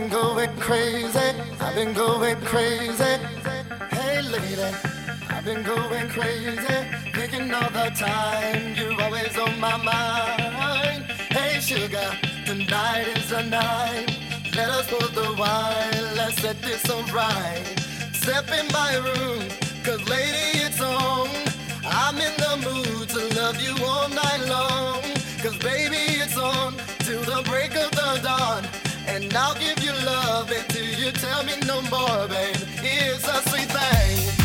been going crazy. I've been going crazy. Hey lady, I've been going crazy. Thinking all the time. You're always on my mind. Hey sugar, tonight is the night. Let us pour the wine. Let's set this alright. Step in my room, cause lady, it's on. I'm in the mood to love you all night long. Cause baby, it's on till the break of the dawn. I'll give you love until you tell me no more, babe. It's a sweet thing.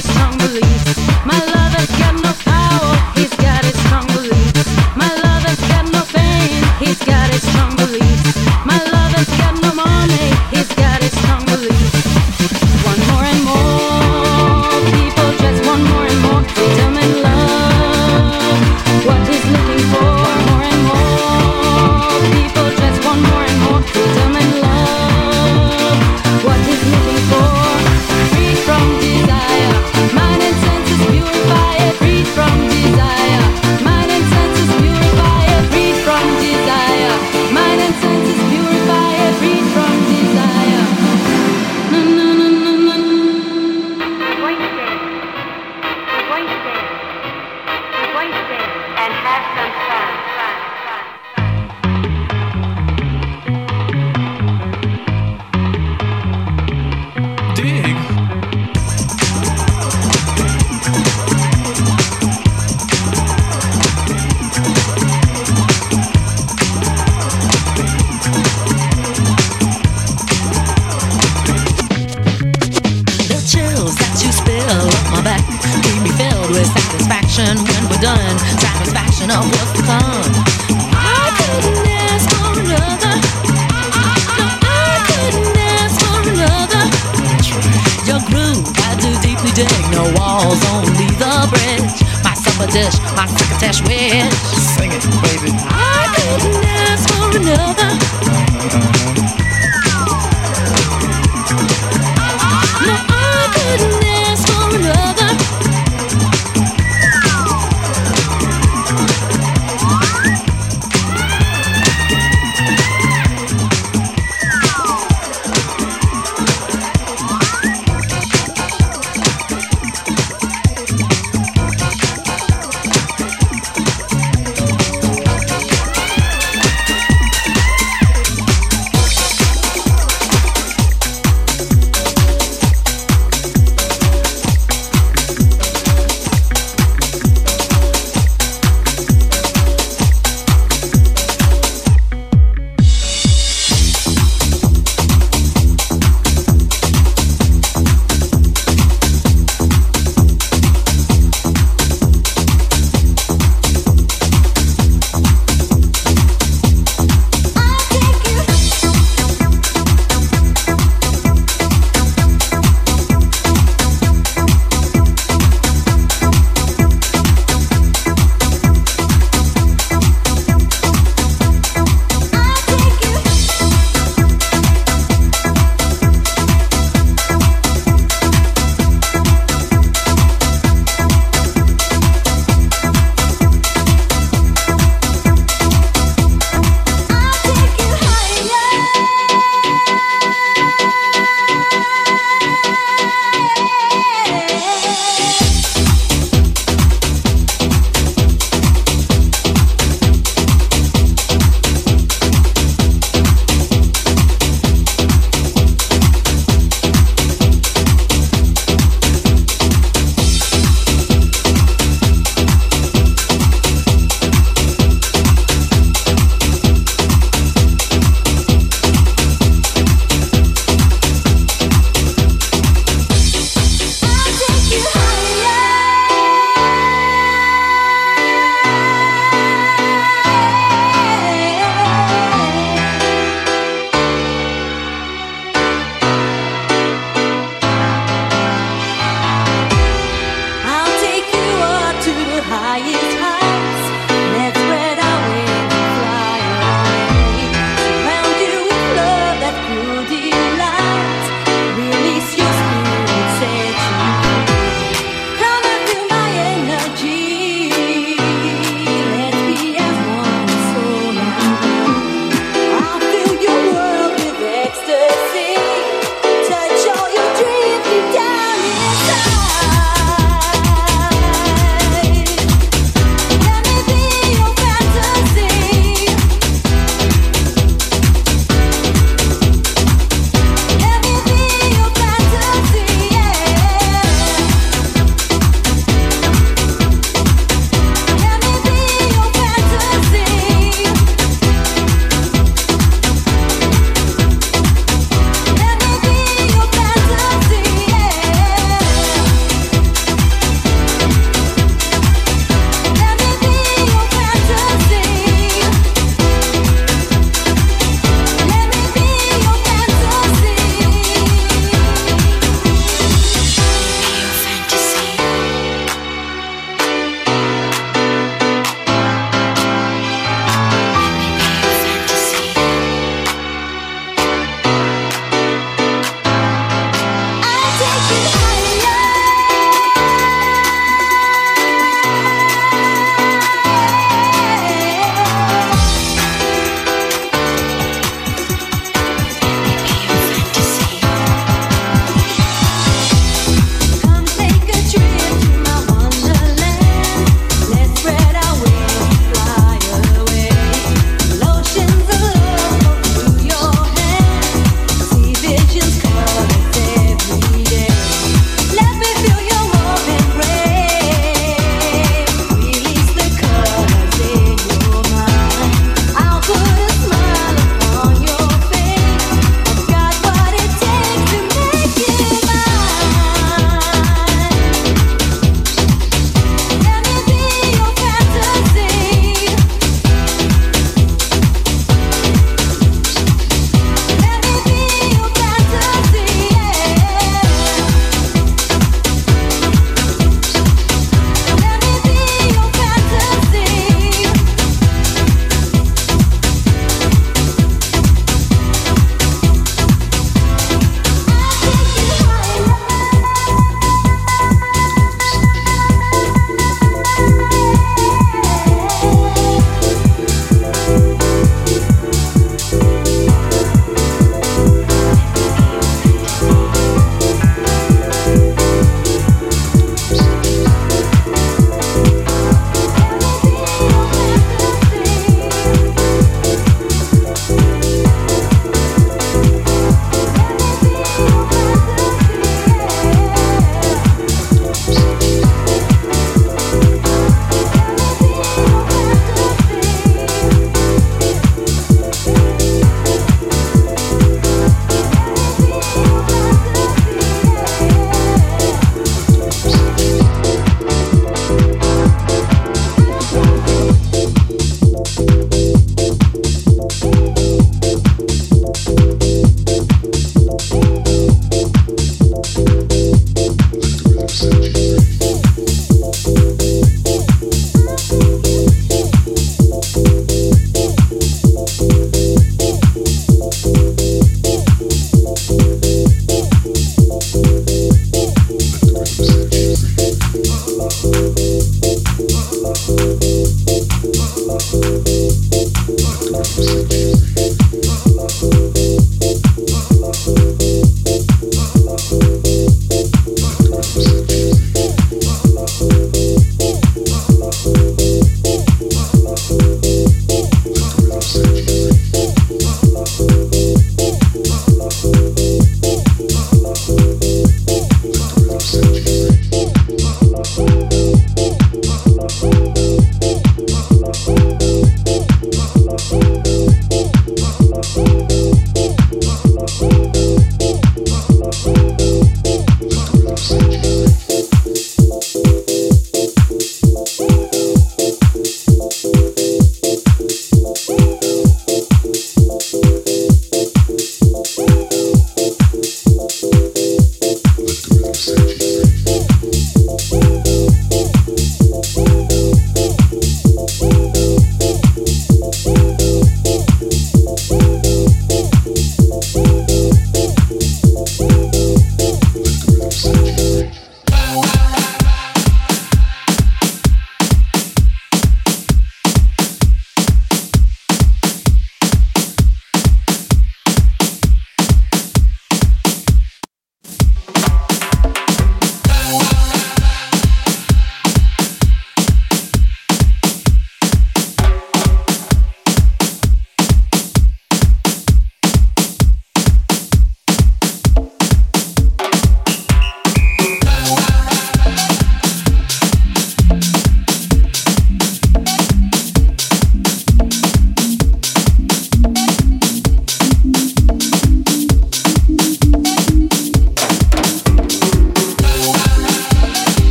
Strong beliefs. My lover's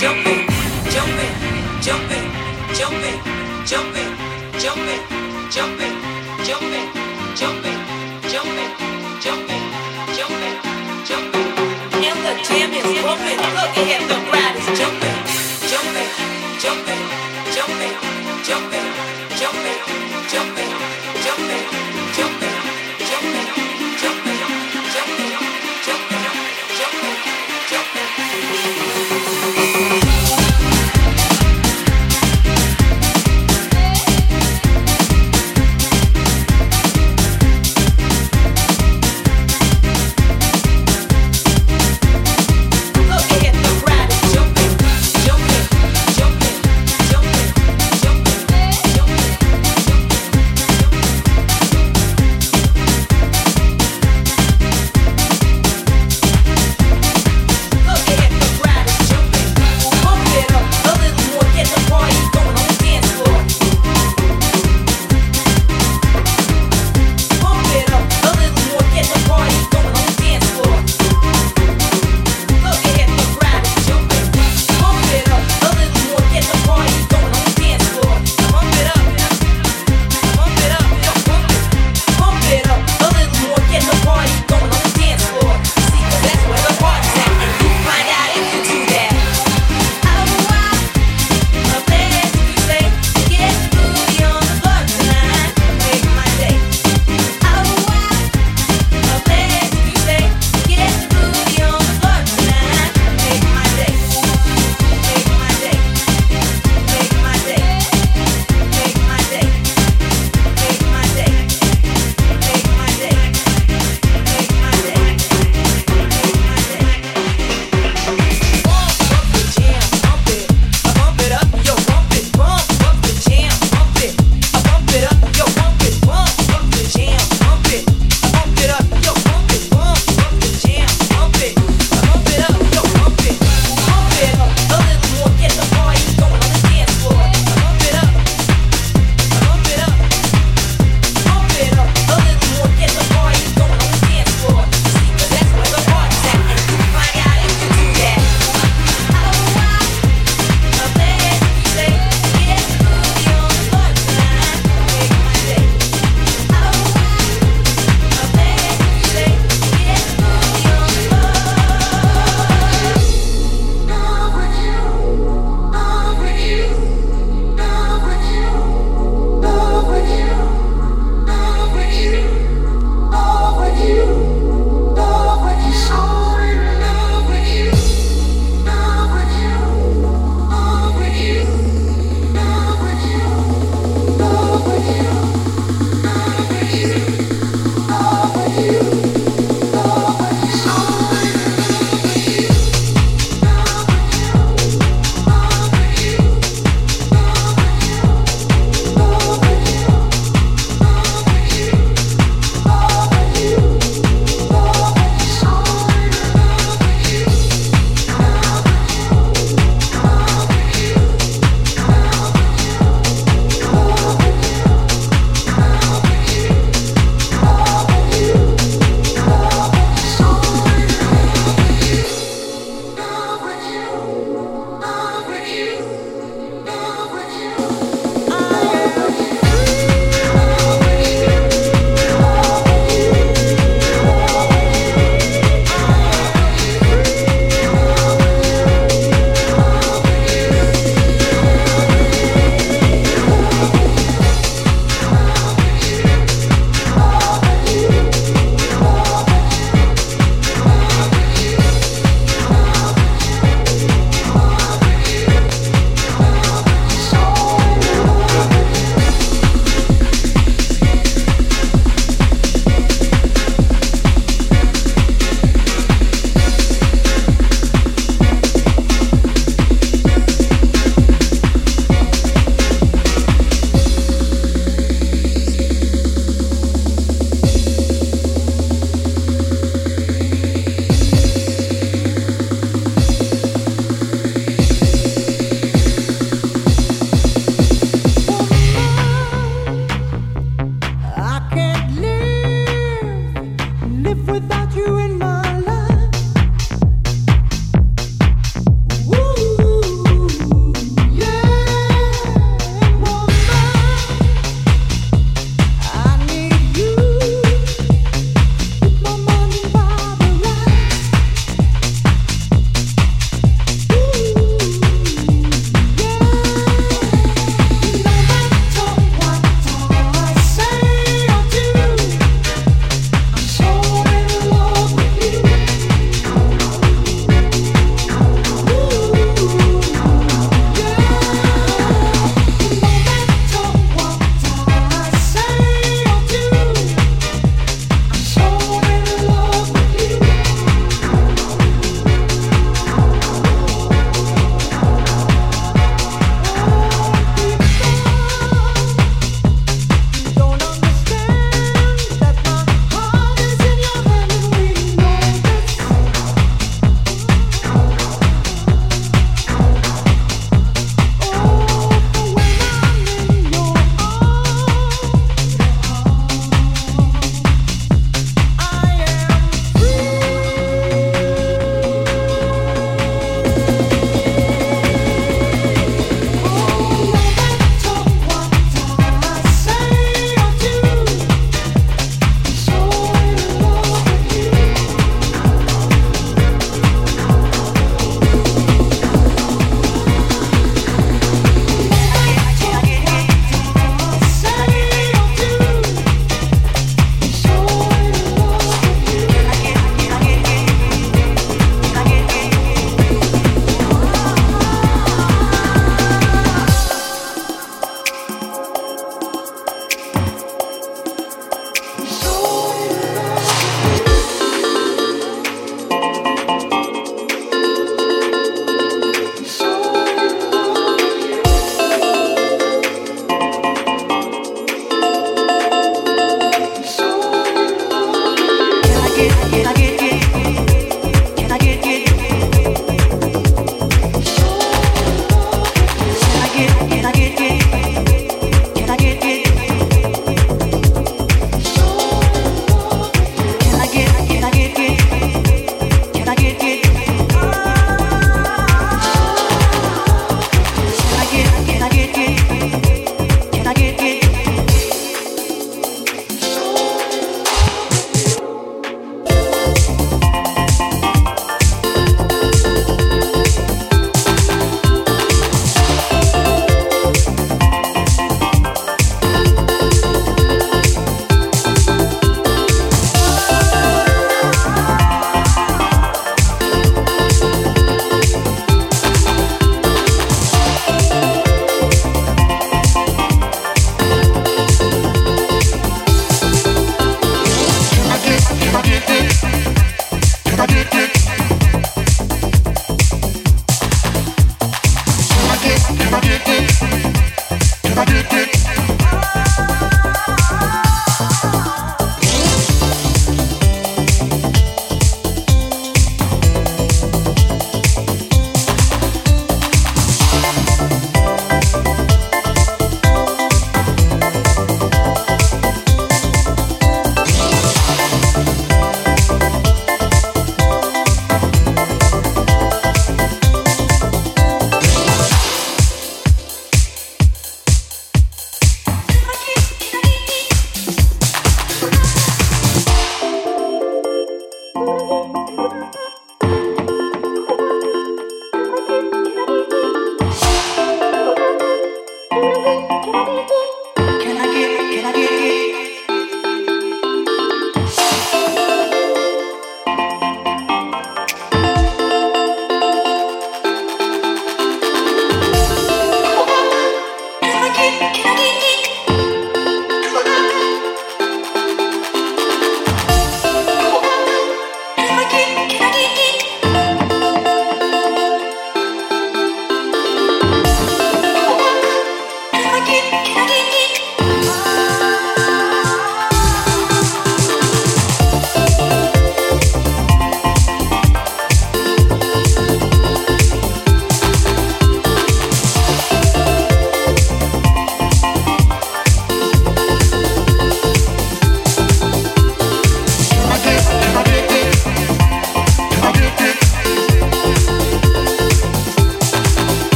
jumping, jumping, jumping, jumping, jumping, jumping, jumping,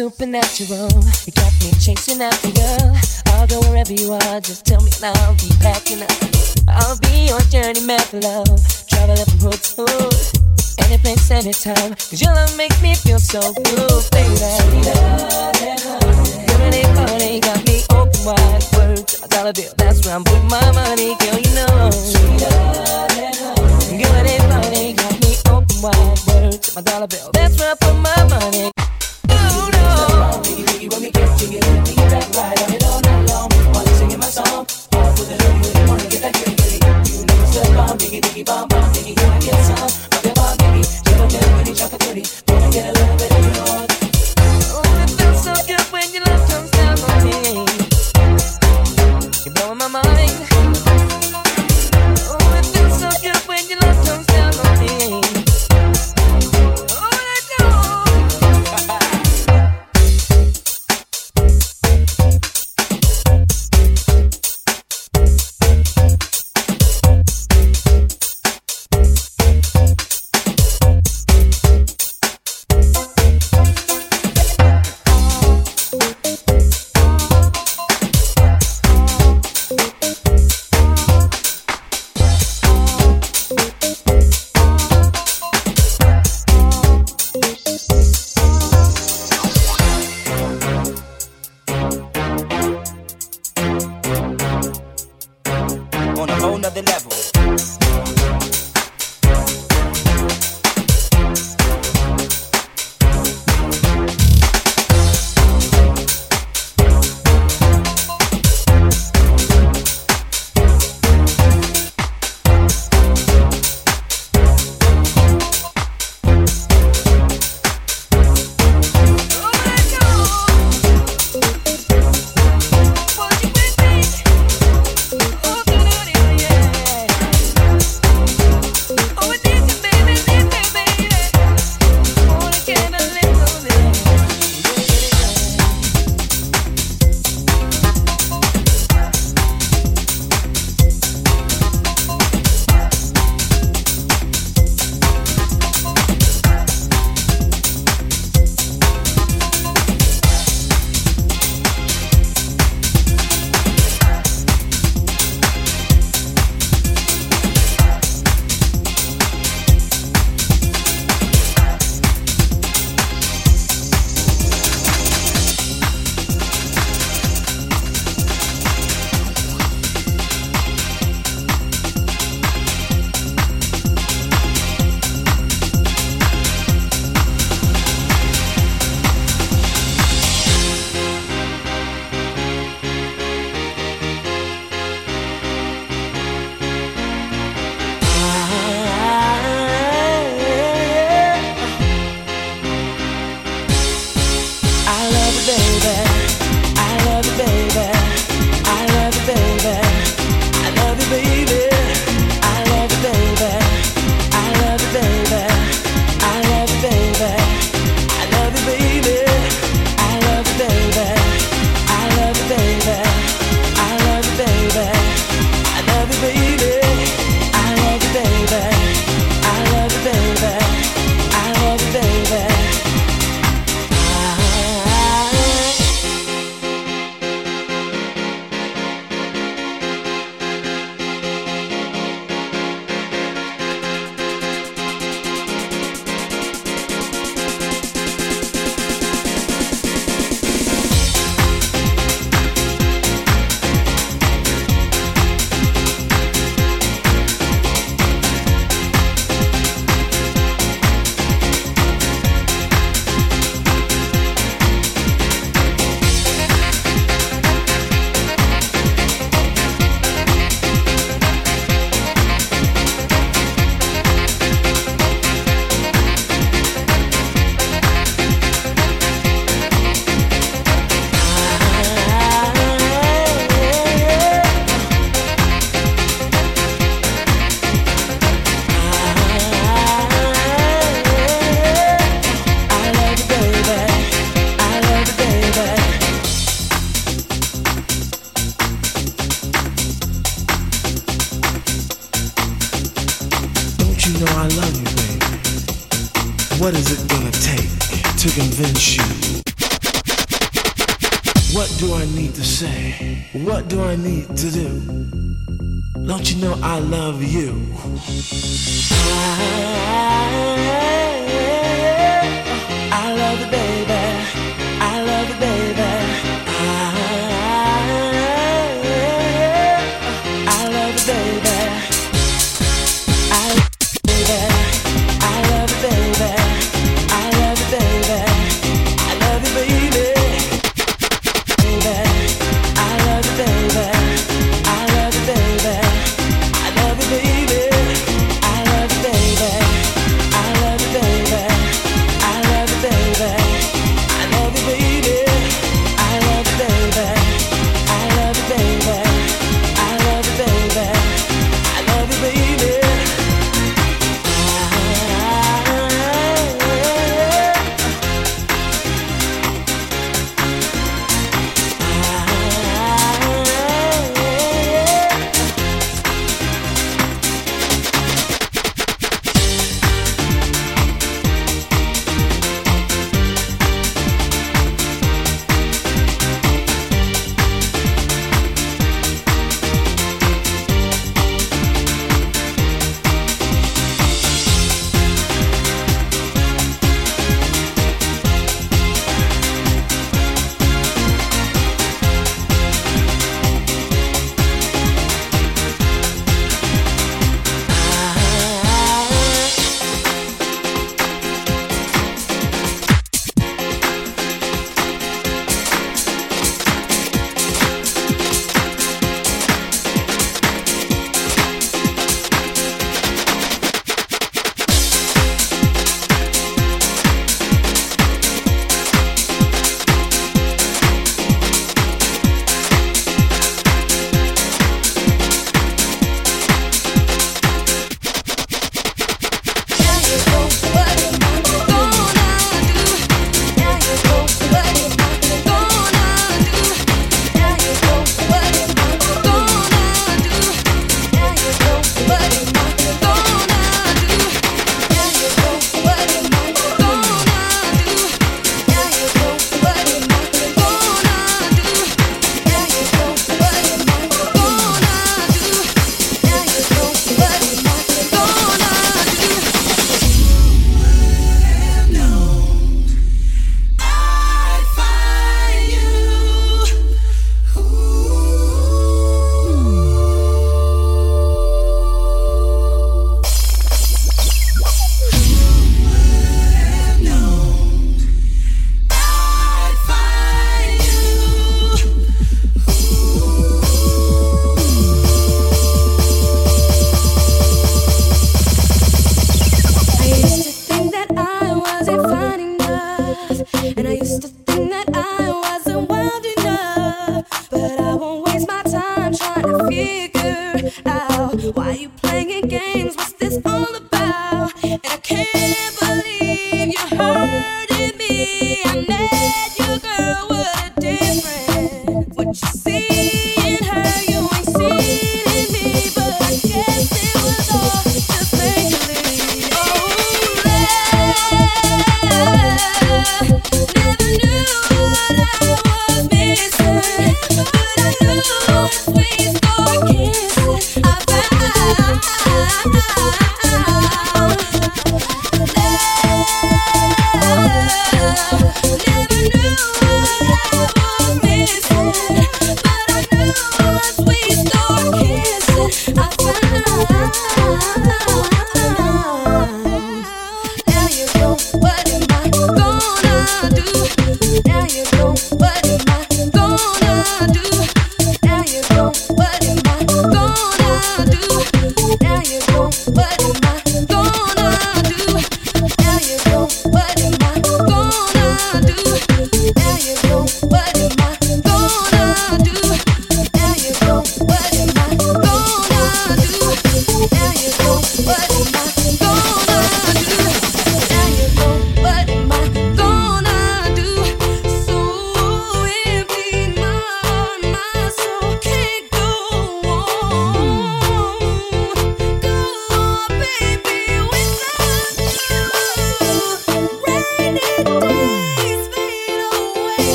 supernatural.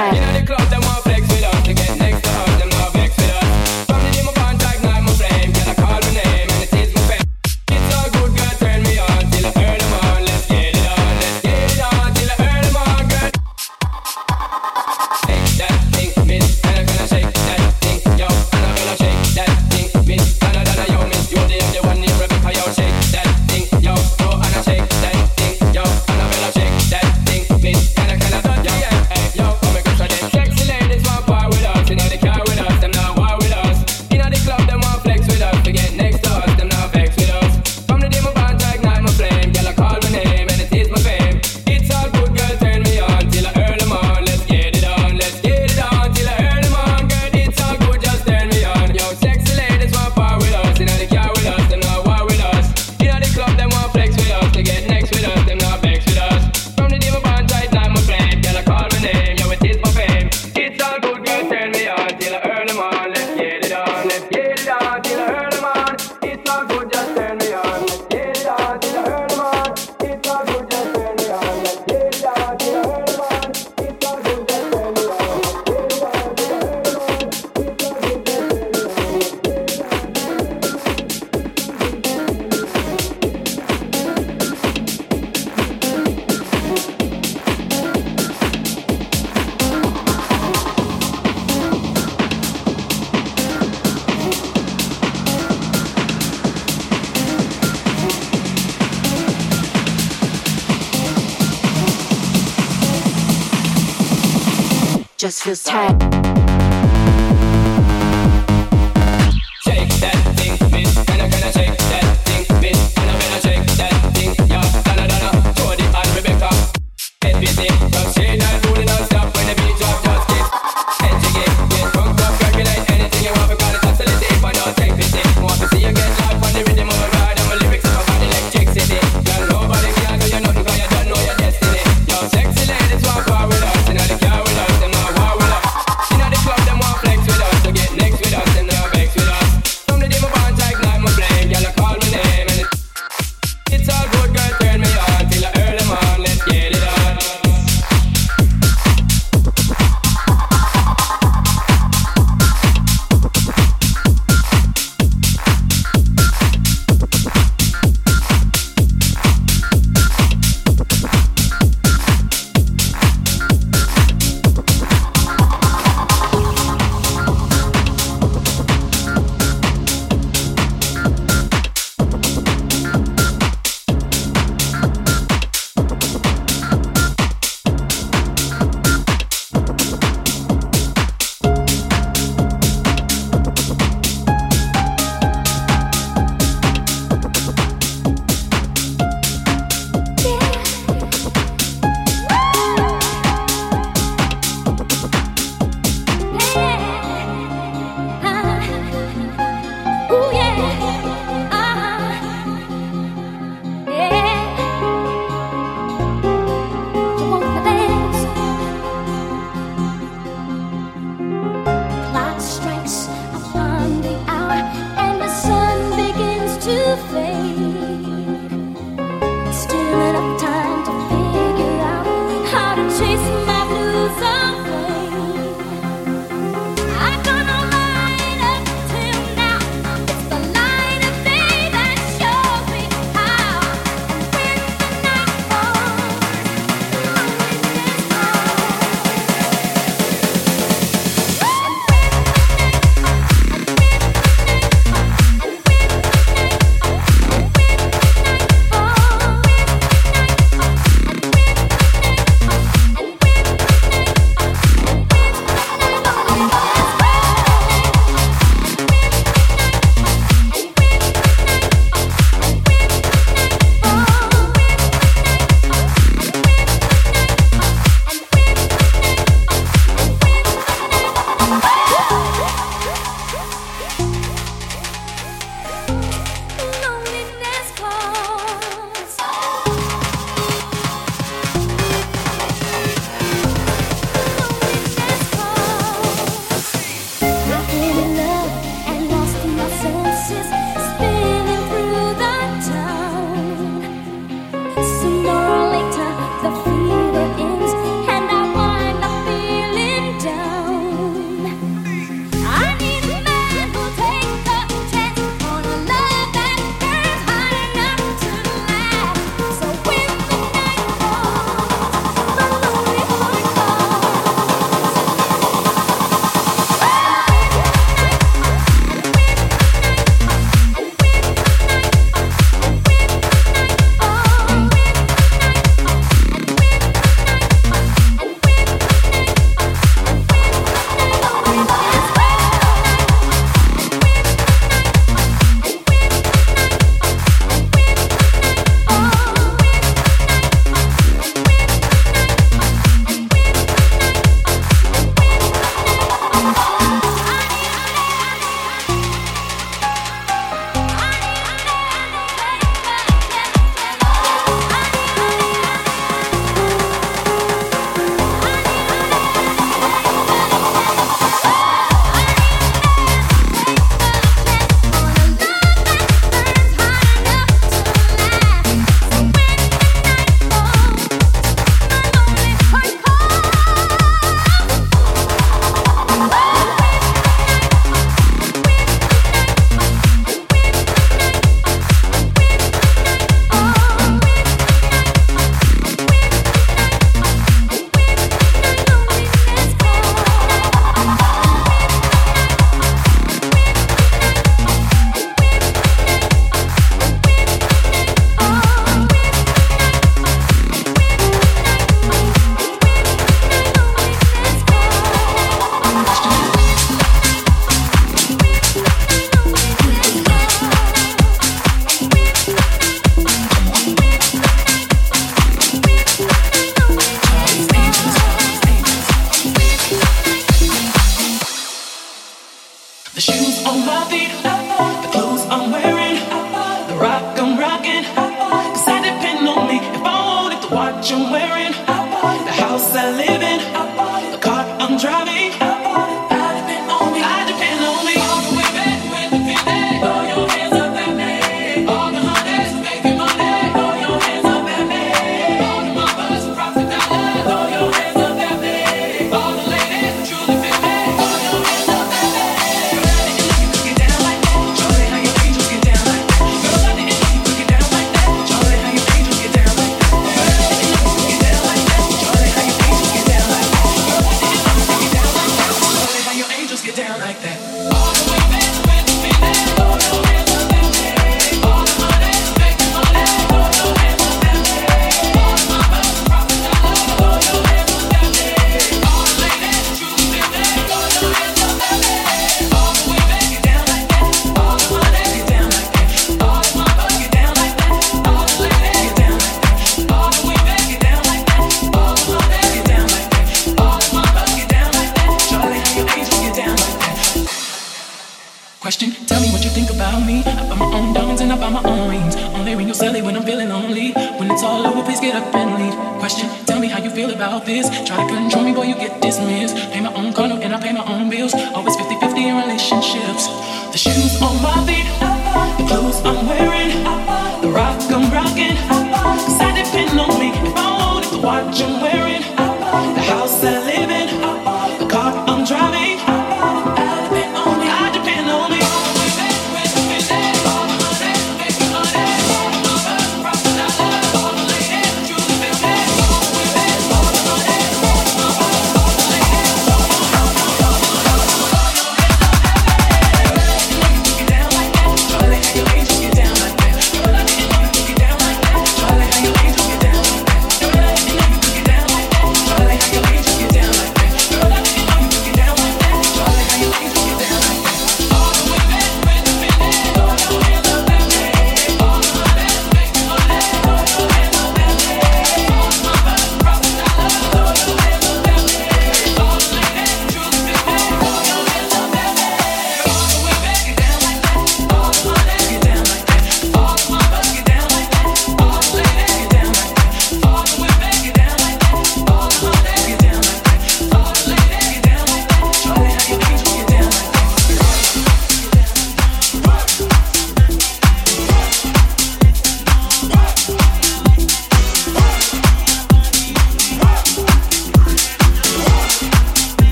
Just Just feels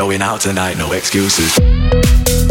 going out tonight, no excuses.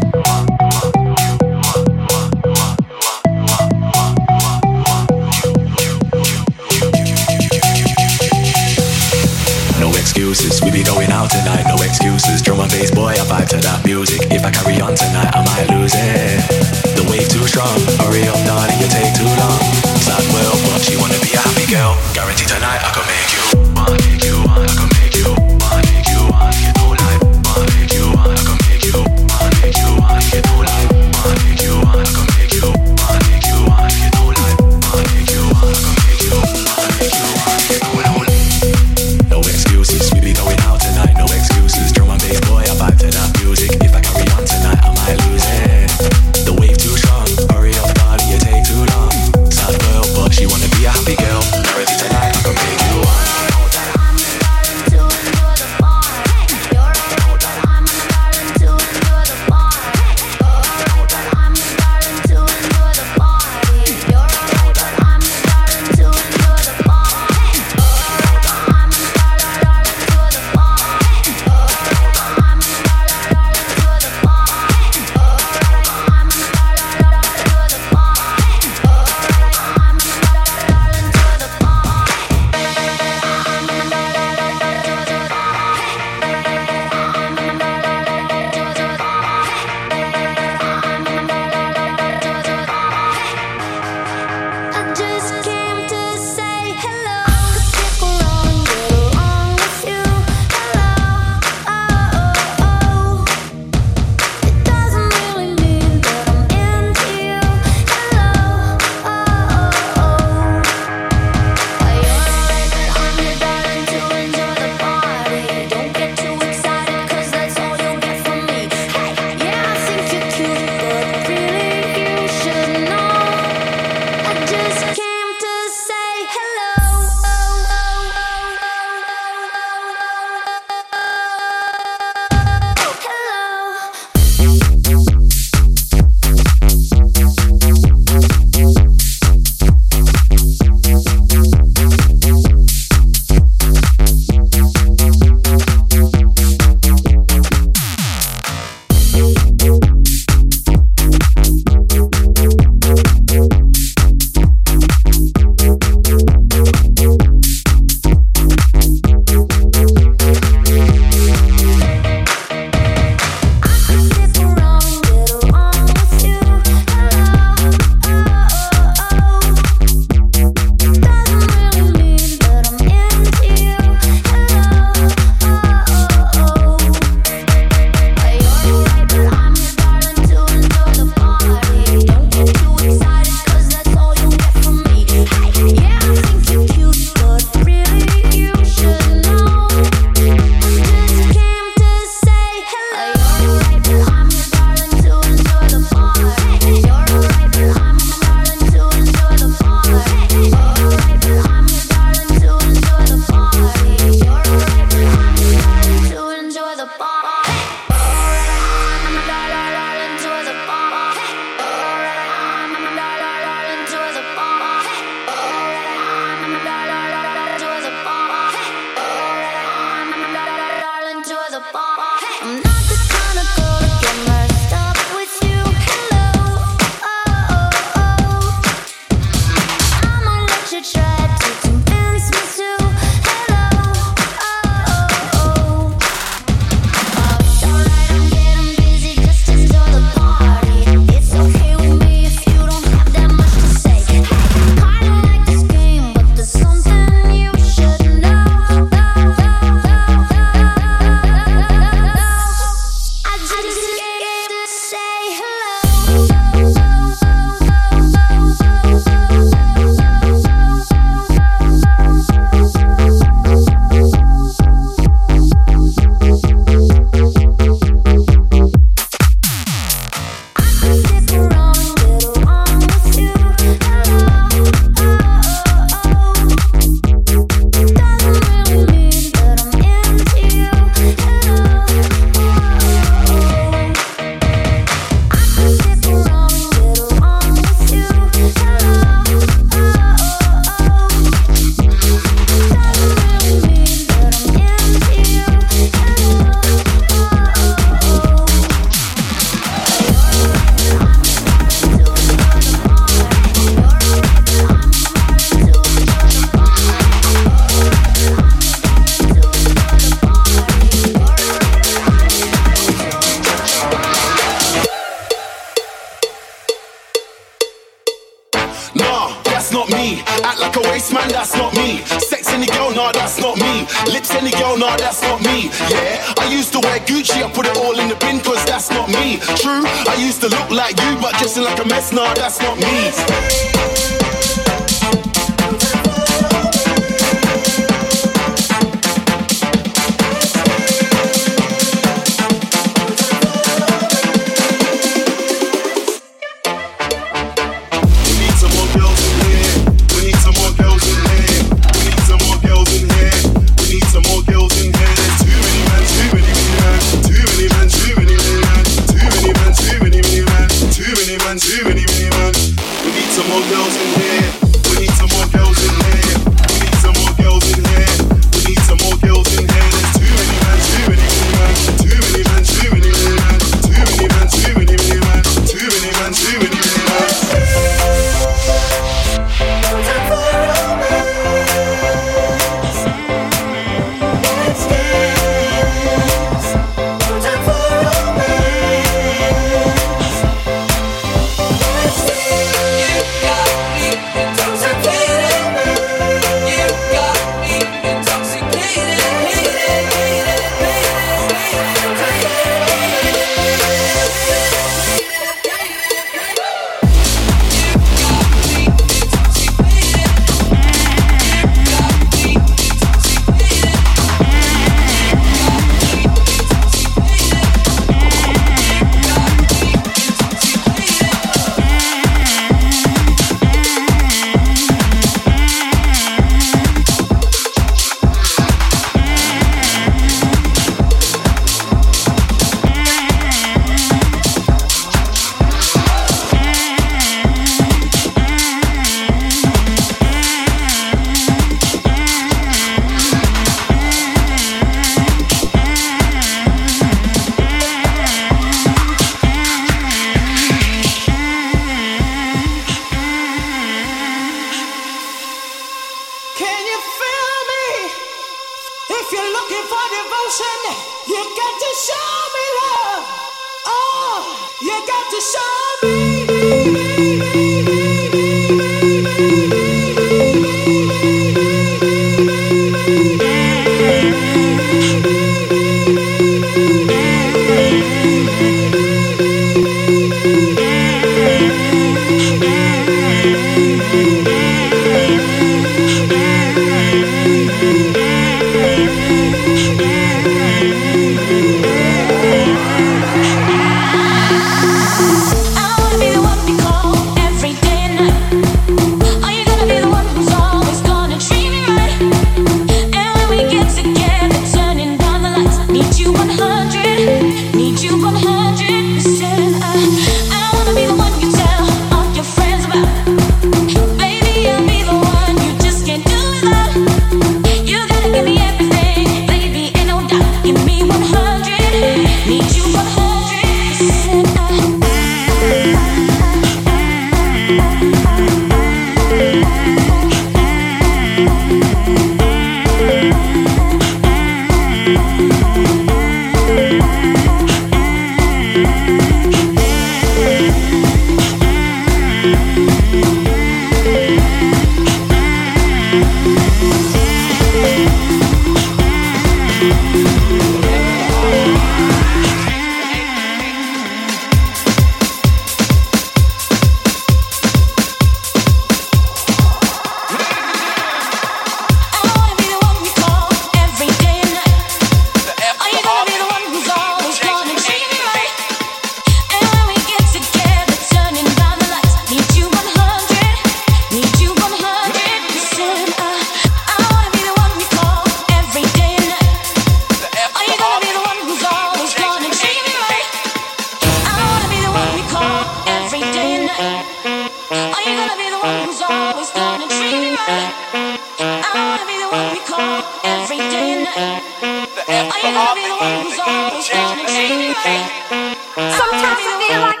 'Cause